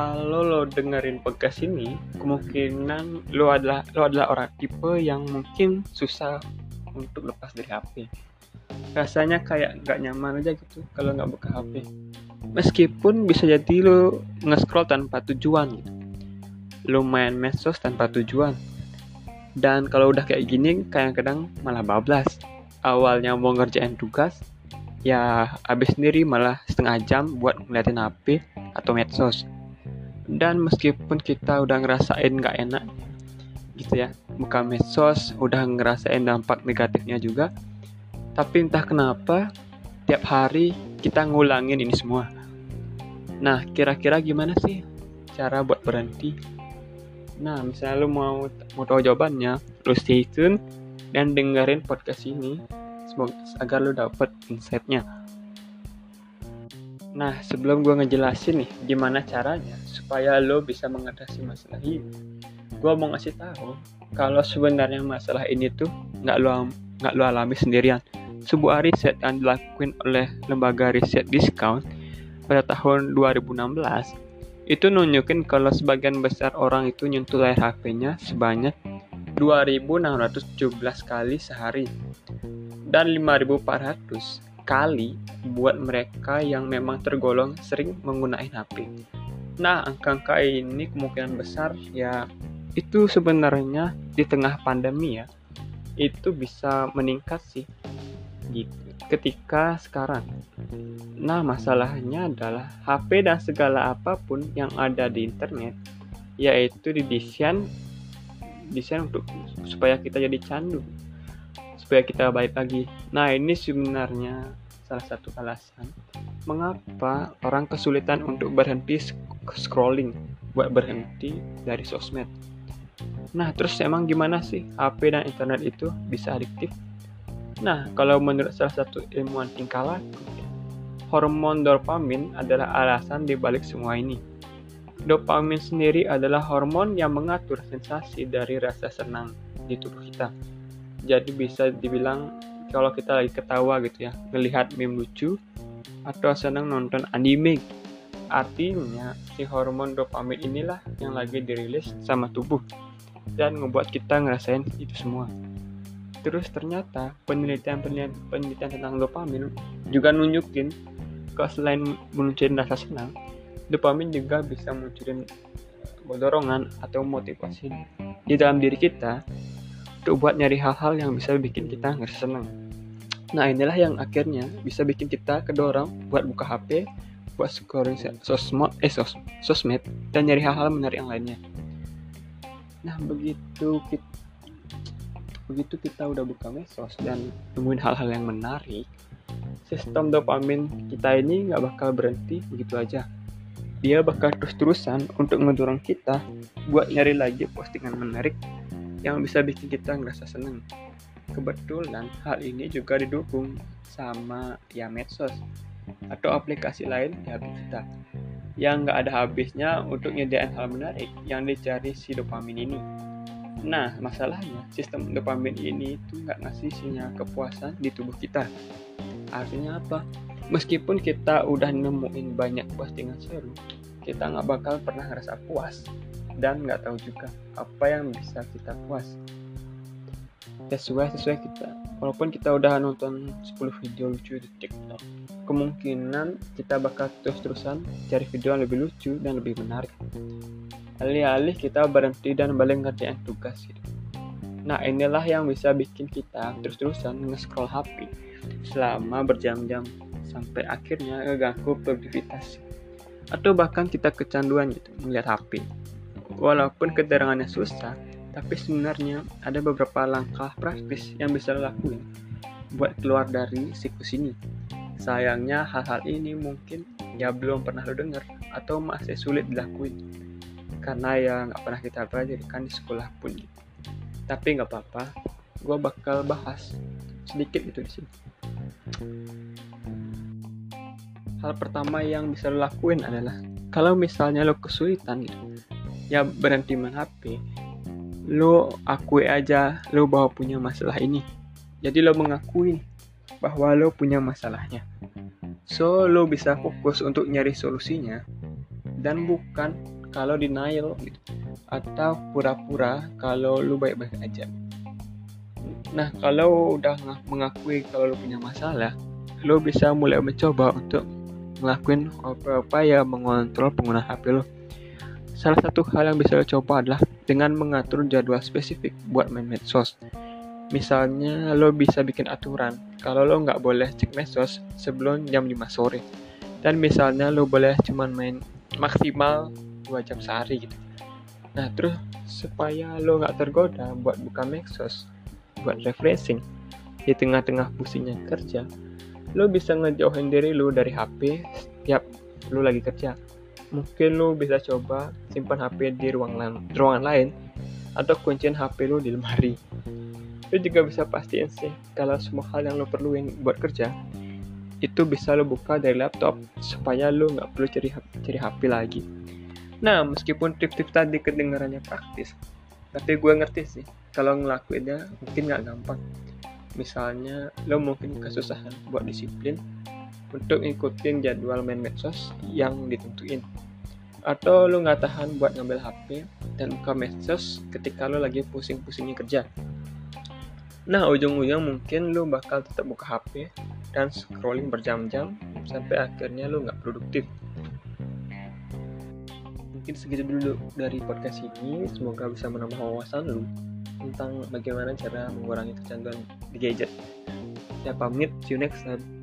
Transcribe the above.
kalau lo dengerin podcast ini kemungkinan lo adalah lo adalah orang tipe yang mungkin susah untuk lepas dari HP rasanya kayak nggak nyaman aja gitu kalau nggak buka HP meskipun bisa jadi lo nge-scroll tanpa tujuan. Gitu lo main medsos tanpa tujuan. Dan kalau udah kayak gini kadang-kadang malah bablas. Awalnya mau ngerjain tugas ya habis sendiri malah setengah jam buat ngeliatin HP atau medsos dan meskipun kita udah ngerasain nggak enak gitu ya buka medsos udah ngerasain dampak negatifnya juga tapi entah kenapa tiap hari kita ngulangin ini semua. Nah kira-kira gimana sih cara buat berhenti? Nah misalnya lu mau mau tahu jawabannya lu stay tune dan dengerin podcast ini semoga agar lu dapet insightnya Nah, sebelum gue ngejelasin nih gimana caranya supaya lo bisa mengatasi masalah ini, gue mau ngasih tahu kalau sebenarnya masalah ini tuh nggak lo nggak lo alami sendirian. Sebuah riset yang dilakukan oleh lembaga riset discount pada tahun 2016 itu nunjukin kalau sebagian besar orang itu nyentuh layar HP-nya sebanyak 2.617 kali sehari dan 5.400 kali buat mereka yang memang tergolong sering menggunakan HP. Nah, angka-angka ini kemungkinan besar ya itu sebenarnya di tengah pandemi ya itu bisa meningkat sih gitu ketika sekarang. Nah, masalahnya adalah HP dan segala apa pun yang ada di internet yaitu didesain desain untuk supaya kita jadi candu supaya kita baik lagi. Nah, ini sebenarnya salah satu alasan mengapa orang kesulitan untuk berhenti scrolling buat berhenti dari sosmed. Nah, terus emang gimana sih HP dan internet itu bisa adiktif? Nah, kalau menurut salah satu ilmuwan tingkah laku, hormon dopamin adalah alasan dibalik semua ini. Dopamin sendiri adalah hormon yang mengatur sensasi dari rasa senang di tubuh kita. Jadi bisa dibilang kalau kita lagi ketawa gitu ya melihat meme lucu atau senang nonton anime. Artinya si hormon dopamin inilah yang lagi dirilis sama tubuh. Dan membuat kita ngerasain itu semua. Terus ternyata penelitian-penelitian penelitian tentang dopamin juga nunjukin kalau selain munculin rasa senang dopamin juga bisa munculin dorongan atau motivasi di dalam diri kita untuk buat nyari hal-hal yang bisa bikin kita ngerasa senang. Nah inilah yang akhirnya bisa bikin kita kedorong buat buka HP, buat scrolling sosmed, eh sos, sosmed, dan nyari hal-hal menarik yang lainnya. Nah begitu kita, begitu kita udah buka medsos dan nemuin hal-hal yang menarik, sistem dopamin kita ini nggak bakal berhenti begitu aja. Dia bakal terus-terusan untuk ngedorong kita buat nyari lagi postingan menarik yang bisa bikin kita ngerasa seneng. Kebetulan hal ini juga didukung sama ya medsos atau aplikasi lain di HP kita yang nggak ada habisnya untuk nyediain hal menarik yang dicari si dopamin ini. Nah, masalahnya sistem dopamin ini itu nggak ngasih sinyal kepuasan di tubuh kita. Artinya apa? Meskipun kita udah nemuin banyak postingan seru, kita nggak bakal pernah ngerasa puas dan nggak tahu juga apa yang bisa kita puas. Sesuai sesuai kita. Walaupun kita udah nonton 10 video lucu di TikTok kemungkinan kita bakal terus-terusan cari video yang lebih lucu dan lebih menarik. Alih-alih kita berhenti dan balik ngerjain tugas gitu nah inilah yang bisa bikin kita terus-terusan nge-scroll HP selama berjam-jam sampai akhirnya ngeganggu produktivitas. Atau bahkan kita kecanduan gitu melihat HP Walaupun keterangannya susah, tapi sebenarnya ada beberapa langkah praktis yang bisa lo buat keluar dari siklus ini. Sayangnya hal-hal ini mungkin ya belum pernah lo denger atau masih sulit dilakuin karena ya nggak pernah kita pelajari di sekolah pun. Tapi nggak apa-apa, gue bakal bahas sedikit itu di sini. Hal pertama yang bisa lo lakuin adalah kalau misalnya lo kesulitan gitu, ya berhenti main HP lo akui aja lo bahwa punya masalah ini. Jadi lo mengakui bahwa lo punya masalahnya. So lo bisa fokus untuk nyari solusinya dan bukan kalau denial gitu. Atau pura-pura kalau lu baik-baik aja. Nah kalau udah mengakui kalau lu punya masalah lu bisa mulai mencoba untuk ngelakuin apa-apa ya mengontrol pengguna HP lo salah satu hal yang bisa lo coba adalah dengan mengatur jadwal spesifik buat main medsos. Misalnya lo bisa bikin aturan kalau lo nggak boleh cek medsos sebelum jam 5 sore. Dan misalnya lo boleh cuman main maksimal 2 jam sehari gitu. Nah terus supaya lo nggak tergoda buat buka medsos buat refreshing di tengah-tengah pusingnya kerja lo bisa ngejauhin diri lo dari HP setiap lo lagi kerja mungkin lo bisa coba simpan HP di ruang lain, ruangan lain atau kunciin HP lo di lemari lo juga bisa pastiin sih kalau semua hal yang lo perluin buat kerja itu bisa lo buka dari laptop supaya lo nggak perlu cari cari HP lagi. Nah, meskipun tips-tips tadi kedengarannya praktis, tapi gue ngerti sih kalau ngelakuinnya mungkin nggak gampang. Misalnya lo mungkin kesusahan buat disiplin untuk ngikutin jadwal main medsos yang ditentuin. Atau lo nggak tahan buat ngambil HP dan buka medsos ketika lo lagi pusing-pusingnya kerja. Nah, ujung-ujung mungkin lo bakal tetap buka HP dan scrolling berjam-jam sampai akhirnya lo nggak produktif. Mungkin segitu dulu dari podcast ini. Semoga bisa menambah wawasan lo tentang bagaimana cara mengurangi kecanduan di gadget. Saya pamit, see you next time.